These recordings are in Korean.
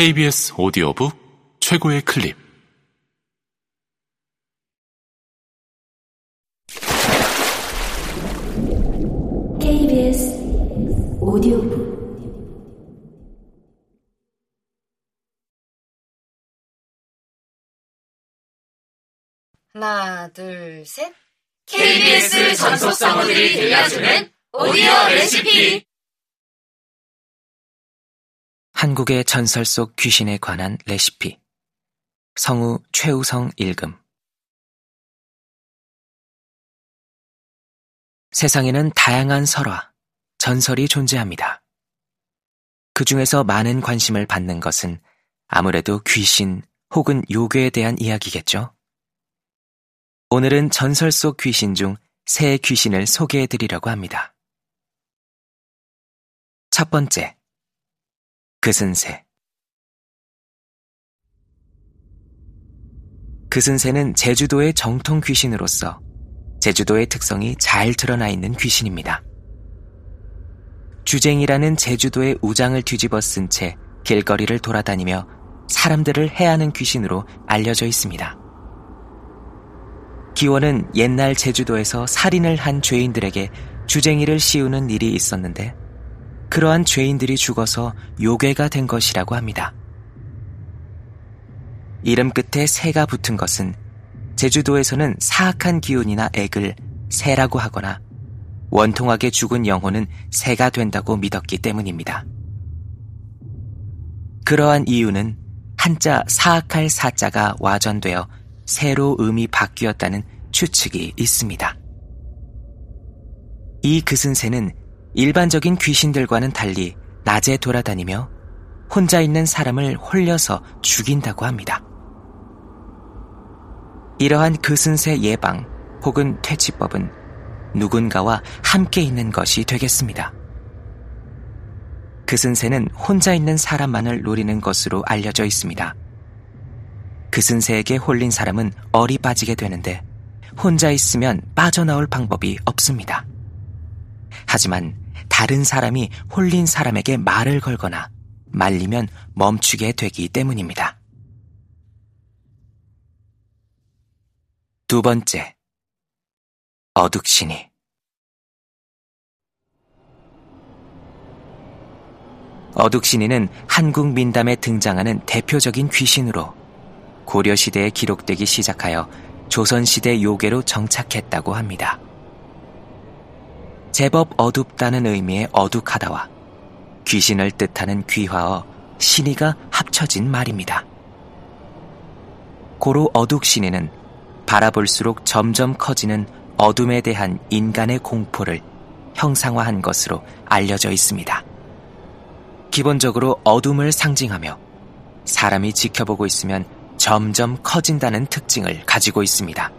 KBS 오디오북 최고의 클립 KBS 오디오북 하나, 둘, 셋. KBS 전속 성우들이 들려주는 오디오 레시피. 한국의 전설 속 귀신에 관한 레시피. 성우 최우성 읽음. 세상에는 다양한 설화, 전설이 존재합니다. 그 중에서 많은 관심을 받는 것은 아무래도 귀신 혹은 요괴에 대한 이야기겠죠. 오늘은 전설 속 귀신 중새 귀신을 소개해 드리려고 합니다. 첫 번째. 그슨새. 그슨새는 제주도의 정통 귀신으로서 제주도의 특성이 잘 드러나 있는 귀신입니다. 주쟁이라는 제주도의 우장을 뒤집어 쓴 채 길거리를 돌아다니며 사람들을 해하는 귀신으로 알려져 있습니다. 기원은 옛날 제주도에서 살인을 한 죄인들에게 주쟁이를 씌우는 일이 있었는데 그러한 죄인들이 죽어서 요괴가 된 것이라고 합니다. 이름 끝에 새가 붙은 것은 제주도에서는 사악한 기운이나 액을 새라고 하거나 원통하게 죽은 영혼은 새가 된다고 믿었기 때문입니다. 그러한 이유는 한자 사악할 사자가 와전되어 새로 음이 바뀌었다는 추측이 있습니다. 이 그슨 새는 일반적인 귀신들과는 달리 낮에 돌아다니며 혼자 있는 사람을 홀려서 죽인다고 합니다. 이러한 그슨새 예방 혹은 퇴치법은 누군가와 함께 있는 것이 되겠습니다. 그슨새는 혼자 있는 사람만을 노리는 것으로 알려져 있습니다. 그슨새에게 홀린 사람은 얼이 빠지게 되는데 혼자 있으면 빠져나올 방법이 없습니다. 하지만 다른 사람이 홀린 사람에게 말을 걸거나 말리면 멈추게 되기 때문입니다. 두 번째, 어둑신이. 어둑신이는 한국 민담에 등장하는 대표적인 귀신으로 고려시대에 기록되기 시작하여 조선시대 요괴로 정착했다고 합니다. 제법 어둡다는 의미의 어둑하다와 귀신을 뜻하는 귀화어 신이가 합쳐진 말입니다. 고로 어둑신이는 바라볼수록 점점 커지는 어둠에 대한 인간의 공포를 형상화한 것으로 알려져 있습니다. 기본적으로 어둠을 상징하며 사람이 지켜보고 있으면 점점 커진다는 특징을 가지고 있습니다.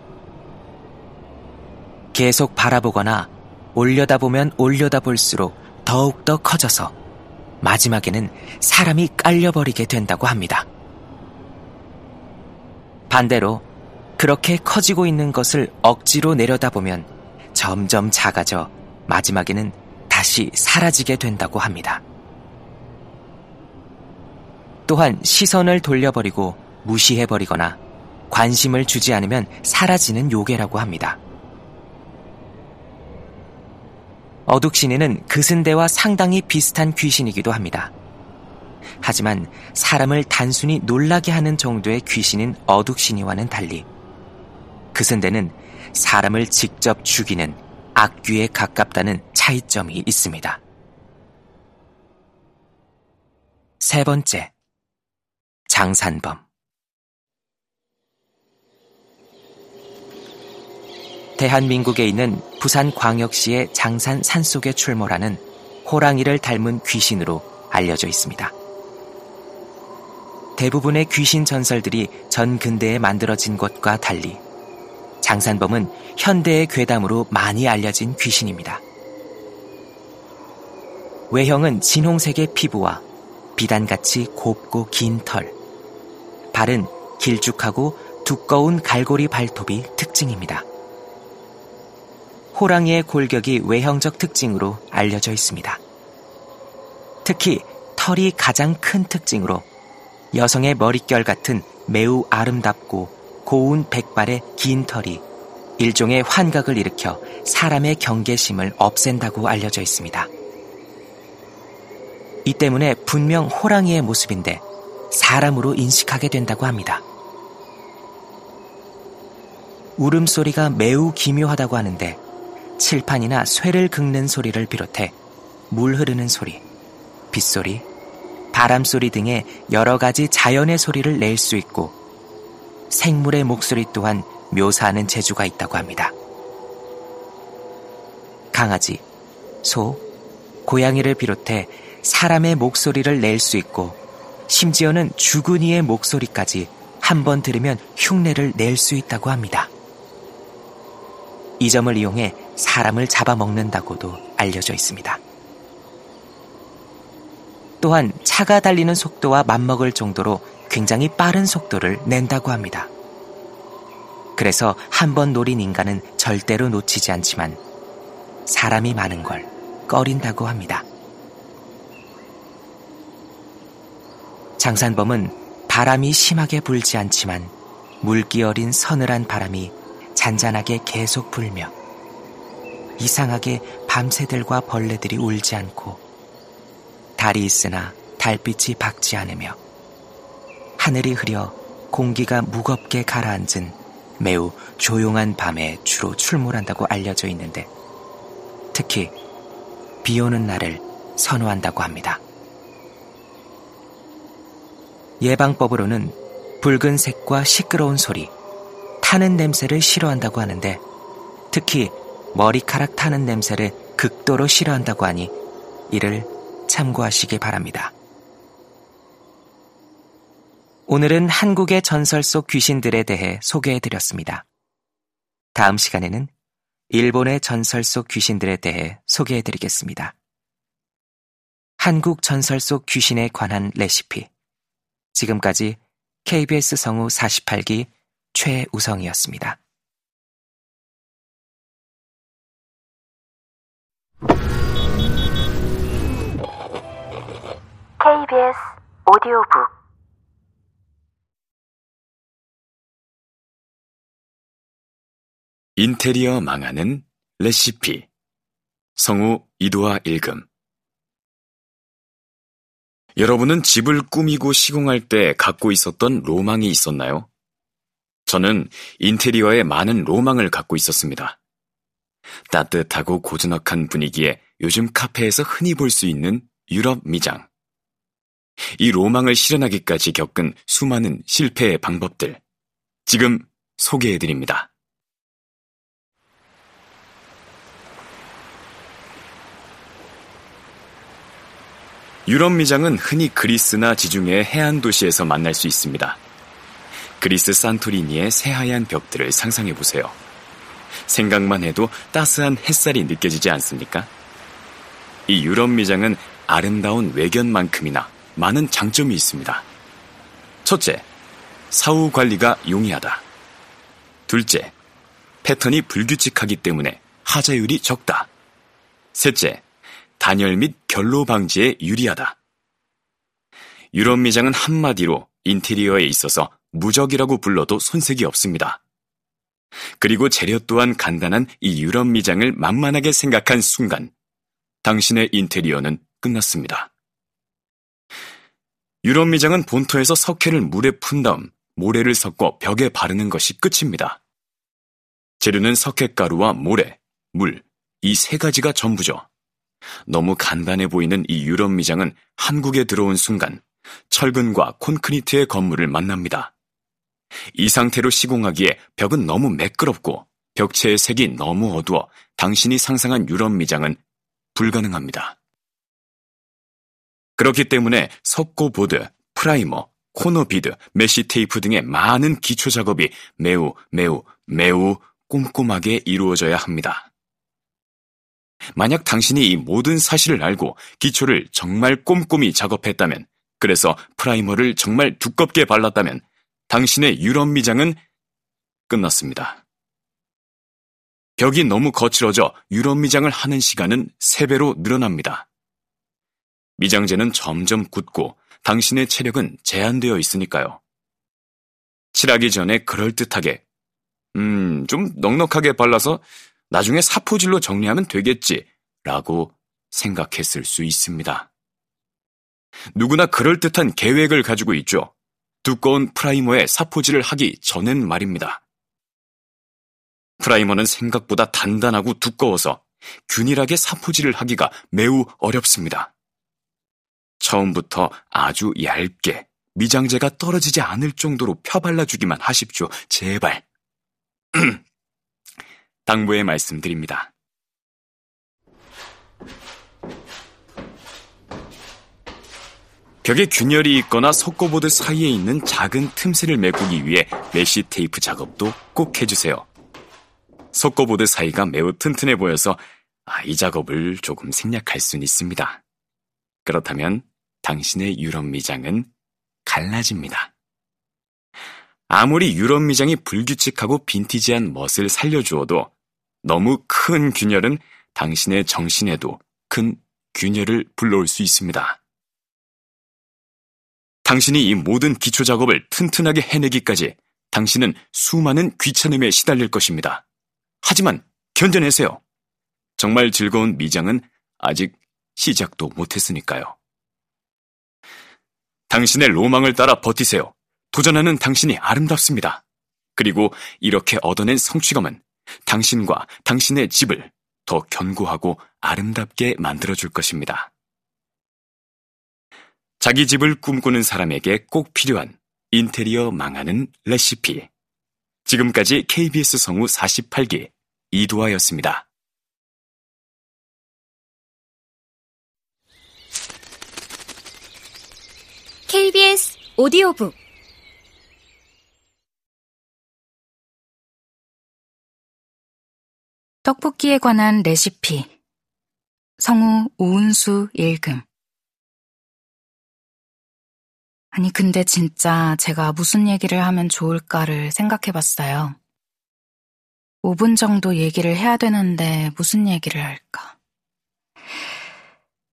계속 바라보거나 올려다보면 올려다볼수록 더욱더 커져서 마지막에는 사람이 깔려버리게 된다고 합니다. 반대로 그렇게 커지고 있는 것을 억지로 내려다보면 점점 작아져 마지막에는 다시 사라지게 된다고 합니다. 또한 시선을 돌려버리고 무시해버리거나 관심을 주지 않으면 사라지는 요괴라고 합니다. 어둑신이는 그슨대와 상당히 비슷한 귀신이기도 합니다. 하지만 사람을 단순히 놀라게 하는 정도의 귀신인 어둑신이와는 달리 그슨대는 사람을 직접 죽이는 악귀에 가깝다는 차이점이 있습니다. 세 번째, 장산범. 대한민국에 있는 부산 광역시의 장산 산속에 출몰하는 호랑이를 닮은 귀신으로 알려져 있습니다. 대부분의 귀신 전설들이 전 근대에 만들어진 것과 달리 장산범은 현대의 괴담으로 많이 알려진 귀신입니다. 외형은 진홍색의 피부와 비단같이 곱고 긴 털, 발은 길쭉하고 두꺼운 갈고리 발톱이 특징입니다. 호랑이의 골격이 외형적 특징으로 알려져 있습니다. 특히 털이 가장 큰 특징으로 여성의 머릿결 같은 매우 아름답고 고운 백발의 긴 털이 일종의 환각을 일으켜 사람의 경계심을 없앤다고 알려져 있습니다. 이 때문에 분명 호랑이의 모습인데 사람으로 인식하게 된다고 합니다. 울음소리가 매우 기묘하다고 하는데 칠판이나 쇠를 긁는 소리를 비롯해 물 흐르는 소리, 빗소리, 바람소리 등의 여러 가지 자연의 소리를 낼 수 있고 생물의 목소리 또한 묘사하는 재주가 있다고 합니다. 강아지, 소, 고양이를 비롯해 사람의 목소리를 낼 수 있고 심지어는 죽은 이의 목소리까지 한 번 들으면 흉내를 낼 수 있다고 합니다. 이 점을 이용해 사람을 잡아먹는다고도 알려져 있습니다. 또한 차가 달리는 속도와 맞먹을 정도로 굉장히 빠른 속도를 낸다고 합니다. 그래서 한 번 노린 인간은 절대로 놓치지 않지만 사람이 많은 걸 꺼린다고 합니다. 장산범은 바람이 심하게 불지 않지만 물기 어린 서늘한 바람이 잔잔하게 계속 불며 이상하게 밤새들과 벌레들이 울지 않고 달이 있으나 달빛이 밝지 않으며 하늘이 흐려 공기가 무겁게 가라앉은 매우 조용한 밤에 주로 출몰한다고 알려져 있는데 특히 비 오는 날을 선호한다고 합니다. 예방법으로는 붉은 색과 시끄러운 소리, 타는 냄새를 싫어한다고 하는데 특히 머리카락 타는 냄새를 극도로 싫어한다고 하니 이를 참고하시기 바랍니다. 오늘은 한국의 전설 속 귀신들에 대해 소개해 드렸습니다. 다음 시간에는 일본의 전설 속 귀신들에 대해 소개해 드리겠습니다. 한국 전설 속 귀신에 관한 레시피. 지금까지 KBS 성우 48기 최우성이었습니다. KBS 오디오북 인테리어 망하는 레시피 성우 이도아 읽음 여러분은 집을 꾸미고 시공할 때 갖고 있었던 로망이 있었나요? 저는 인테리어에 많은 로망을 갖고 있었습니다. 따뜻하고 고즈넉한 분위기에 요즘 카페에서 흔히 볼 수 있는 유럽 미장. 이 로망을 실현하기까지 겪은 수많은 실패의 방법들. 지금 소개해드립니다. 유럽 미장은 흔히 그리스나 지중해 해안 도시에서 만날 수 있습니다. 그리스 산토리니의 새하얀 벽들을 상상해 보세요. 생각만 해도 따스한 햇살이 느껴지지 않습니까? 이 유럽 미장은 아름다운 외견만큼이나 많은 장점이 있습니다. 첫째, 사후 관리가 용이하다. 둘째, 패턴이 불규칙하기 때문에 하자율이 적다. 셋째, 단열 및 결로 방지에 유리하다. 유럽 미장은 한마디로 인테리어에 있어서 무적이라고 불러도 손색이 없습니다. 그리고 재료 또한 간단한 이 유럽 미장을 만만하게 생각한 순간 당신의 인테리어는 끝났습니다. 유럽 미장은 본토에서 석회를 물에 푼 다음 모래를 섞어 벽에 바르는 것이 끝입니다. 재료는 석회가루와 모래, 물, 이 세 가지가 전부죠. 너무 간단해 보이는 이 유럽 미장은 한국에 들어온 순간 철근과 콘크리트의 건물을 만납니다. 이 상태로 시공하기에 벽은 너무 매끄럽고 벽체의 색이 너무 어두워 당신이 상상한 유럽 미장은 불가능합니다. 그렇기 때문에 석고보드, 프라이머, 코너비드, 메시 테이프 등의 많은 기초 작업이 매우 매우 매우 꼼꼼하게 이루어져야 합니다. 만약 당신이 이 모든 사실을 알고 기초를 정말 꼼꼼히 작업했다면, 그래서 프라이머를 정말 두껍게 발랐다면 당신의 유럽 미장은 끝났습니다. 벽이 너무 거칠어져 유럽 미장을 하는 시간은 3배로 늘어납니다. 미장재는 점점 굳고 당신의 체력은 제한되어 있으니까요. 칠하기 전에 그럴듯하게, 음, 좀 넉넉하게 발라서 나중에 사포질로 정리하면 되겠지, 라고 생각했을 수 있습니다. 누구나 그럴듯한 계획을 가지고 있죠. 두꺼운 프라이머에 사포질을 하기 전엔 말입니다. 프라이머는 생각보다 단단하고 두꺼워서 균일하게 사포질을 하기가 매우 어렵습니다. 처음부터 아주 얇게 미장제가 떨어지지 않을 정도로 펴발라주기만 하십시오. 제발. 당부의 말씀드립니다. 벽에 균열이 있거나 석고보드 사이에 있는 작은 틈새를 메꾸기 위해 메시 테이프 작업도 꼭 해주세요. 석고보드 사이가 매우 튼튼해 보여서 아, 이 작업을 조금 생략할 수는 있습니다. 그렇다면 당신의 유럽 미장은 갈라집니다. 아무리 유럽 미장이 불규칙하고 빈티지한 멋을 살려주어도 너무 큰 균열은 당신의 정신에도 큰 균열을 불러올 수 있습니다. 당신이 이 모든 기초 작업을 튼튼하게 해내기까지 당신은 수많은 귀찮음에 시달릴 것입니다. 하지만 견뎌내세요. 정말 즐거운 미장은 아직 시작도 못했으니까요. 당신의 로망을 따라 버티세요. 도전하는 당신이 아름답습니다. 그리고 이렇게 얻어낸 성취감은 당신과 당신의 집을 더 견고하고 아름답게 만들어줄 것입니다. 자기 집을 꿈꾸는 사람에게 꼭 필요한 인테리어 망하는 레시피. 지금까지 KBS 성우 48기 이두아였습니다. KBS 오디오북 떡볶이에 관한 레시피 성우 오은수 읽음 아니 근데 진짜 제가 무슨 얘기를 하면 좋을까를 생각해 봤어요. 5분 정도 얘기를 해야 되는데 무슨 얘기를 할까?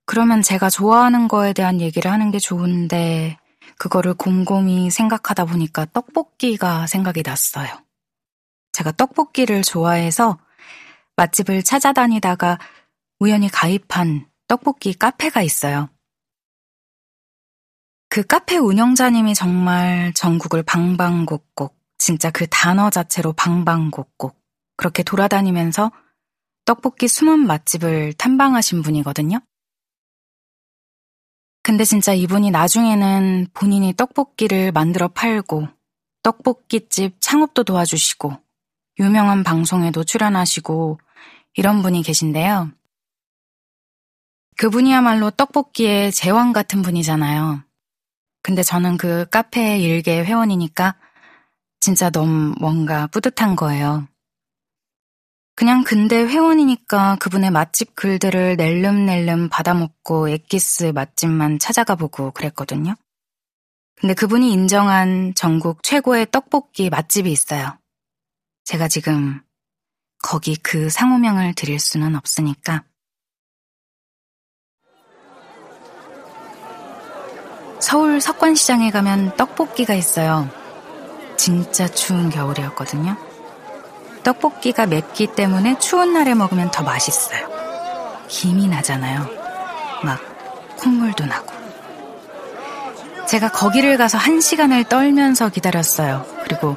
그러면 제가 좋아하는 거에 대한 얘기를 하는 게 좋은데, 그거를 곰곰이 생각하다 보니까 떡볶이가 생각이 났어요. 제가 떡볶이를 좋아해서 맛집을 찾아다니다가 우연히 가입한 떡볶이 카페가 있어요. 그 카페 운영자님이 정말 전국을 방방곡곡, 진짜 그 단어 자체로 방방곡곡, 그렇게 돌아다니면서 떡볶이 숨은 맛집을 탐방하신 분이거든요. 근데 진짜 이분이 나중에는 본인이 떡볶이를 만들어 팔고 떡볶이집 창업도 도와주시고 유명한 방송에도 출연하시고 이런 분이 계신데요. 그분이야말로 떡볶이의 제왕 같은 분이잖아요. 근데 저는 그 카페 일개 회원이니까 진짜 너무 뭔가 뿌듯한 거예요. 그냥 근대 회원이니까 그분의 맛집 글들을 낼름낼름 받아먹고 엑기스 맛집만 찾아가 보고 그랬거든요. 근데 그분이 인정한 전국 최고의 떡볶이 맛집이 있어요. 제가 지금 거기 그 상호명을 드릴 수는 없으니까. 서울 석관시장에 가면 떡볶이가 있어요. 진짜 추운 겨울이었거든요. 떡볶이가 맵기 때문에 추운 날에 먹으면 더 맛있어요. 김이 나잖아요. 막 콧물도 나고. 제가 거기를 가서 한 시간을 떨면서 기다렸어요. 그리고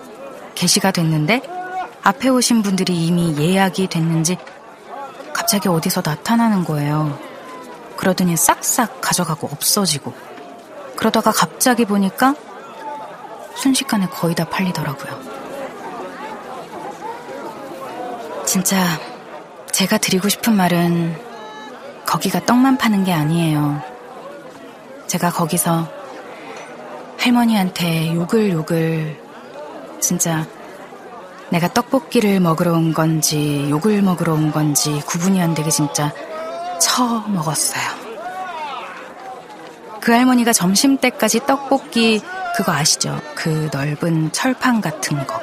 개시가 됐는데 앞에 오신 분들이 이미 예약이 됐는지 갑자기 어디서 나타나는 거예요. 그러더니 싹싹 가져가고 없어지고. 그러다가 갑자기 보니까 순식간에 거의 다 팔리더라고요. 진짜 제가 드리고 싶은 말은 거기가 떡만 파는 게 아니에요. 제가 거기서 할머니한테 욕을 욕을 진짜 내가 떡볶이를 먹으러 온 건지 욕을 먹으러 온 건지 구분이 안 되게 진짜 처 먹었어요. 그 할머니가 점심 때까지 떡볶이 그거 아시죠? 그 넓은 철판 같은 거.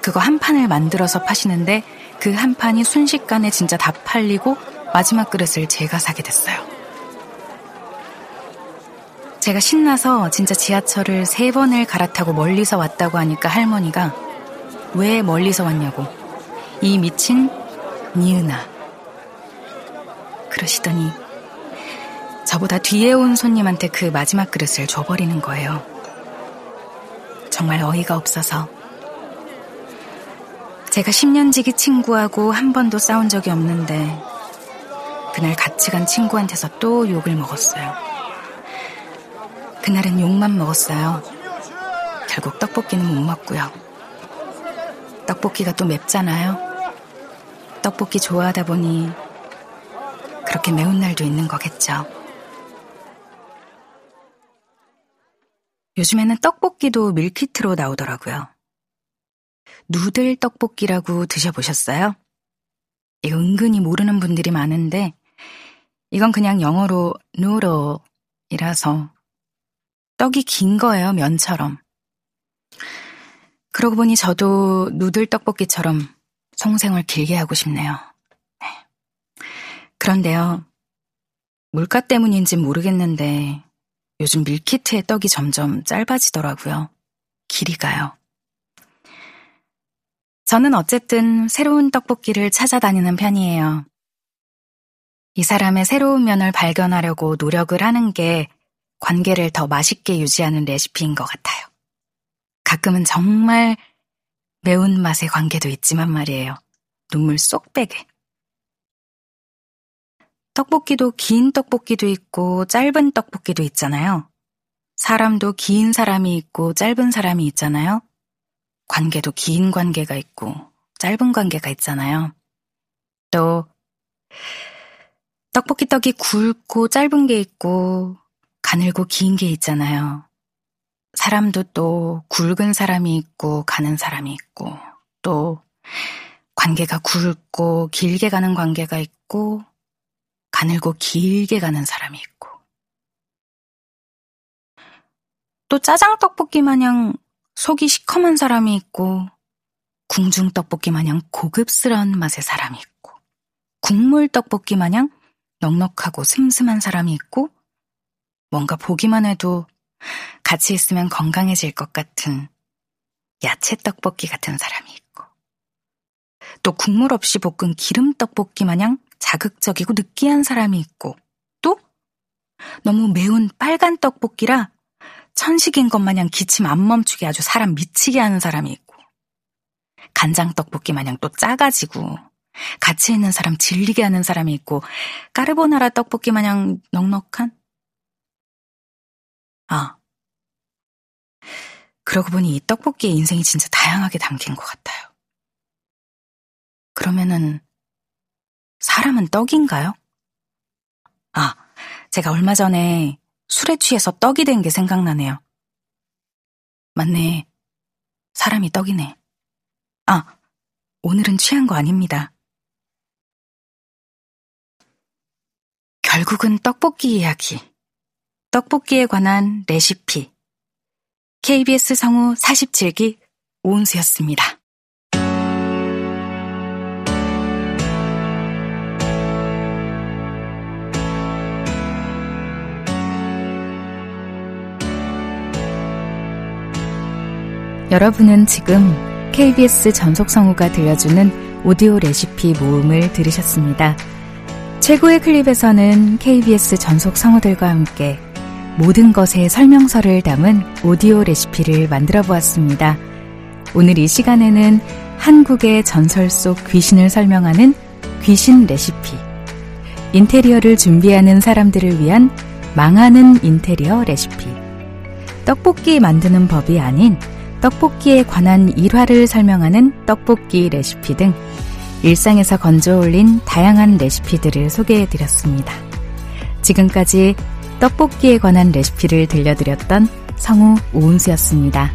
그거 한 판을 만들어서 파시는데 그 한 판이 순식간에 진짜 다 팔리고 마지막 그릇을 제가 사게 됐어요. 제가 신나서 진짜 지하철을 세 번을 갈아타고 멀리서 왔다고 하니까 할머니가 왜 멀리서 왔냐고. 이 미친 니은아. 그러시더니 저보다 뒤에 온 손님한테 그 마지막 그릇을 줘버리는 거예요. 정말 어이가 없어서. 제가 10년지기 친구하고 한 번도 싸운 적이 없는데 그날 같이 간 친구한테서 또 욕을 먹었어요. 그날은 욕만 먹었어요. 결국 떡볶이는 못 먹고요. 떡볶이가 또 맵잖아요. 떡볶이 좋아하다 보니 그렇게 매운 날도 있는 거겠죠. 요즘에는 떡볶이도 밀키트로 나오더라고요. 누들 떡볶이라고 드셔보셨어요? 이거 은근히 모르는 분들이 많은데 이건 그냥 영어로 누로이라서 떡이 긴 거예요, 면처럼. 그러고 보니 저도 누들 떡볶이처럼 성생활 길게 하고 싶네요. 네. 그런데요, 물가 때문인지 모르겠는데 요즘 밀키트의 떡이 점점 짧아지더라고요. 길이가요. 저는 어쨌든 새로운 떡볶이를 찾아다니는 편이에요. 이 사람의 새로운 면을 발견하려고 노력을 하는 게 관계를 더 맛있게 유지하는 레시피인 것 같아요. 가끔은 정말 매운맛의 관계도 있지만 말이에요. 눈물 쏙 빼게. 떡볶이도 긴 떡볶이도 있고 짧은 떡볶이도 있잖아요. 사람도 긴 사람이 있고 짧은 사람이 있잖아요. 관계도 긴 관계가 있고 짧은 관계가 있잖아요. 또 떡볶이 떡이 굵고 짧은 게 있고 가늘고 긴 게 있잖아요. 사람도 또 굵은 사람이 있고 가는 사람이 있고 또 관계가 굵고 길게 가는 관계가 있고 가늘고 길게 가는 사람이 있고. 또 짜장 떡볶이 마냥 속이 시커먼 사람이 있고 궁중 떡볶이 마냥 고급스러운 맛의 사람이 있고 국물 떡볶이 마냥 넉넉하고 슴슴한 사람이 있고 뭔가 보기만 해도 같이 있으면 건강해질 것 같은 야채 떡볶이 같은 사람이 있고, 또 국물 없이 볶은 기름 떡볶이 마냥 자극적이고 느끼한 사람이 있고, 또 너무 매운 빨간 떡볶이라 천식인 것 마냥 기침 안 멈추게 아주 사람 미치게 하는 사람이 있고, 간장 떡볶이 마냥 또 짜가지고 같이 있는 사람 질리게 하는 사람이 있고, 까르보나라 떡볶이 마냥 넉넉한 아. 그러고 보니 이 떡볶이에 인생이 진짜 다양하게 담긴 것 같아요. 그러면은, 사람은 떡인가요? 아, 제가 얼마 전에 술에 취해서 떡이 된 게 생각나네요. 맞네. 사람이 떡이네. 아, 오늘은 취한 거 아닙니다. 결국은 떡볶이 이야기. 떡볶이에 관한 레시피. KBS 성우 47기 오은수였습니다. 여러분은 지금 KBS 전속 성우가 들려주는 오디오 레시피 모음을 들으셨습니다. 최고의 클립에서는 KBS 전속 성우들과 함께 모든 것의 설명서를 담은 오디오 레시피를 만들어 보았습니다. 오늘 이 시간에는 한국의 전설 속 귀신을 설명하는 귀신 레시피, 인테리어를 준비하는 사람들을 위한 망하는 인테리어 레시피, 떡볶이 만드는 법이 아닌 떡볶이에 관한 일화를 설명하는 떡볶이 레시피 등 일상에서 건져 올린 다양한 레시피들을 소개해 드렸습니다. 지금까지 떡볶이에 관한 레시피를 들려드렸던 성우 오은수였습니다.